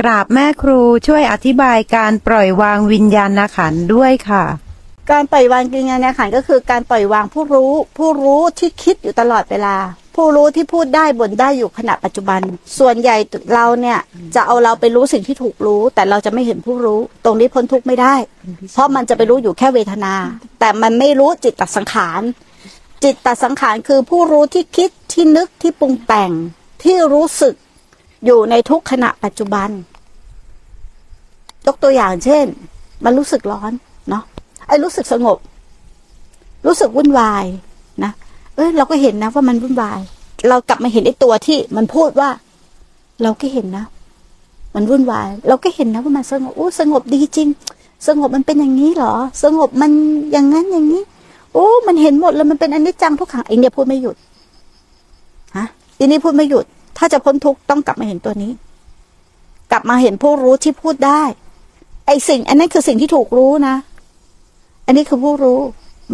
กราบแม่ครูช่วยอธิบายการปล่อยวางวิญญาณขันธ์ด้วยค่ะ การปล่อยวางกิริยาในขันธ์ก็คือการปล่อยวางผู้รู้ ผู้รู้ที่คิดอยู่ตลอดเวลา ผู้รู้ที่พูดได้บ่นได้อยู่ขณะปัจจุบัน ส่วนใหญ่เราเนี่ยจะเอาเราไปรู้สิ่งที่ถูกรู้ แต่เราจะไม่เห็นผู้รู้ ตรงนี้พ้นทุกข์ไม่ได้ เพราะมันจะไปรู้อยู่แค่เวทนา แต่มันไม่รู้จิตตสังขารจิตตสังขารคือผู้รู้ที่คิดที่นึกที่ปรุงแต่งที่รู้สึกอยู่ในทุกขณะปัจจุบัน ยกตัวอย่างเช่น มันรู้สึกร้อนเนาะไอ้รู้สึกสงบ รู้สึกวุ่นวายนะเอ้ยเราก็เห็นนะว่ามันวุ่นวาย เรากลับมาเห็นไอ้ตัวที่มันพูดว่า เราก็เห็นนะ มันวุ่นวาย เราก็เห็นนะว่ามันสงบอู้สงบดีจริง สงบมันเป็นอย่างนี้เหรอ สงบมันอย่างนั้นอย่างนี้โอ้มันเห็นหมดแล้วมันเป็นอนิจจังทุกขังไอเนี่ยพูดไม่หยุดฮะทีนี้พูดไม่หยุด ถ้าจะพ้นทุกข์ต้องกลับมาเห็นตัวนี้ กลับมาเห็นผู้รู้ที่พูดได้ อสิ่ง อันนั้นคือสิ่งที่ถูกรู้นะ อันนี้คือผู้รู้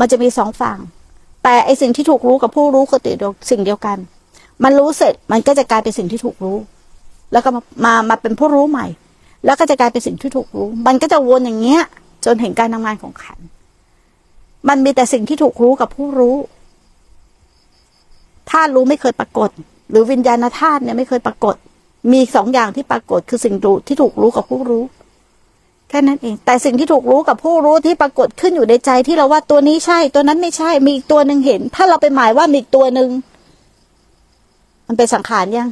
มันจะมีสองฝั่ง แต่ไอสิ่งที่ถูกรู้กับผู้รู้คือติดสิ่งเดียวกัน มันรู้เสร็จมันก็จะกลายเป็นสิ่งที่ถูกรู้ แล้วก็มามามาเป็นผู้รู้ใหม่ แล้วก็จะกลายเป็นสิ่งที่ถูกรู้ มันก็จะวนอย่างเงี้ย จนเห็นการทำงานของขัน มันมีแต่สิ่งที่ถูกรู้กับผู้รู้ธาตุรู้ไม่เคยปรากฏ หรือวิญญาณธาตุเนี่ยไม่เคยปรากฏ มีสองอย่างที่ปรากฏคือสิ่งรู้ที่ถูกรู้กับผู้รู้ แค่นั้นเอง แต่สิ่งที่ถูกรู้กับผู้รู้ที่ปรากฏขึ้นอยู่ในใจที่เราว่าตัวนี้ใช่ ตัวนั้นไม่ใช่ มีอีกตัวหนึ่งเห็น ถ้าเราไปหมายว่ามีอีกตัวหนึ่งมันเป็นสังขารยัง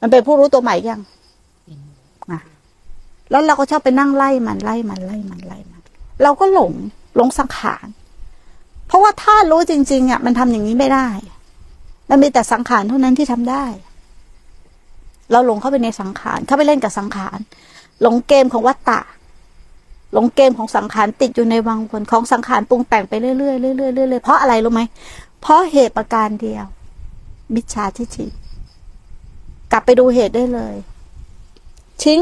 มันเป็นผู้รู้ตัวใหม่ยังนะแล้วเราก็ชอบไปนั่งไล่มันไล่มันไล่มันไล่มัน เราก็หลงหลงสังขาร เพราะว่าถ้ารู้จริงๆอะมันทำอย่างนี้ไม่ได้ มันมีแต่สังขารเท่านั้นที่ทำได้ เราหลงเข้าไปในสังขาร เข้าไปเล่นกับสังขาร หลงเกมของวัตตะ หลงเกมของสังขารติดอยู่ในวังวนของสังขารปรุงแต่งไปเรื่อยๆเรื่อยๆเรื่อยๆเพราะอะไรรู้ไหมเพราะเหตุประการเดียวมิจฉาทิฏฐิกลับไปดูเหตุได้เลย ทิ้ง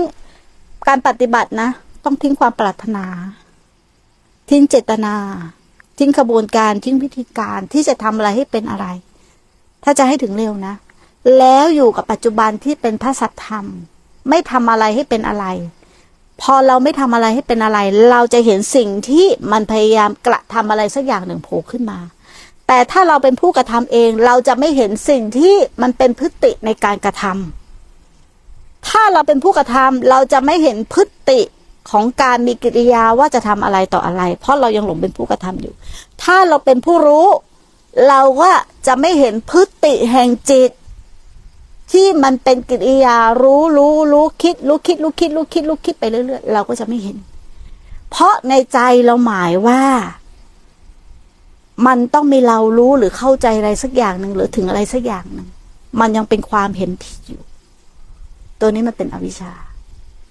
การปฏิบัตินะ ต้องทิ้งความปรารถนา ทิ้งเจตนา ทิ้งขบวนการทิ้งพิธีการที่จะทำอะไรให้เป็นอะไร ถ้าจะให้ถึงเร็วนะ แล้วอยู่กับปัจจุบันที่เป็นพระสัทธรรม ไม่ทำอะไรให้เป็นอะไร พอเราไม่ทำอะไรให้เป็นอะไร เราจะเห็นสิ่งที่มันพยายามกระทำอะไรสักอย่างหนึ่งโผล่ขึ้นมา แต่ถ้าเราเป็นผู้กระทำเองเราจะไม่เห็นสิ่งที่มันเป็นพฤติในการกระทำถ้าเราเป็นผู้กระทำเราจะไม่เห็นพฤติของการมีกิริยาว่าจะทำอะไรต่ออะไร เพราะเรายังหลงเป็นผู้กระทำอยู่ ถ้าเราเป็นผู้รู้ เราก็จะไม่เห็นพฤติแห่งจิต มันเป็นกิริยารู้รู้รู้คิด รู้คิด รู้คิด รู้คิด รู้คิดไปเรื่อยๆเราก็จะไม่เห็น เพราะในใจเราหมายว่า มันต้องมีเรารู้หรือเข้าใจอะไรสักอย่างหนึ่งหรือถึงอะไรสักอย่างหนึ่งมันยังเป็นความเห็นผิดอยู่ ตัวนี้มันเป็นอวิชชา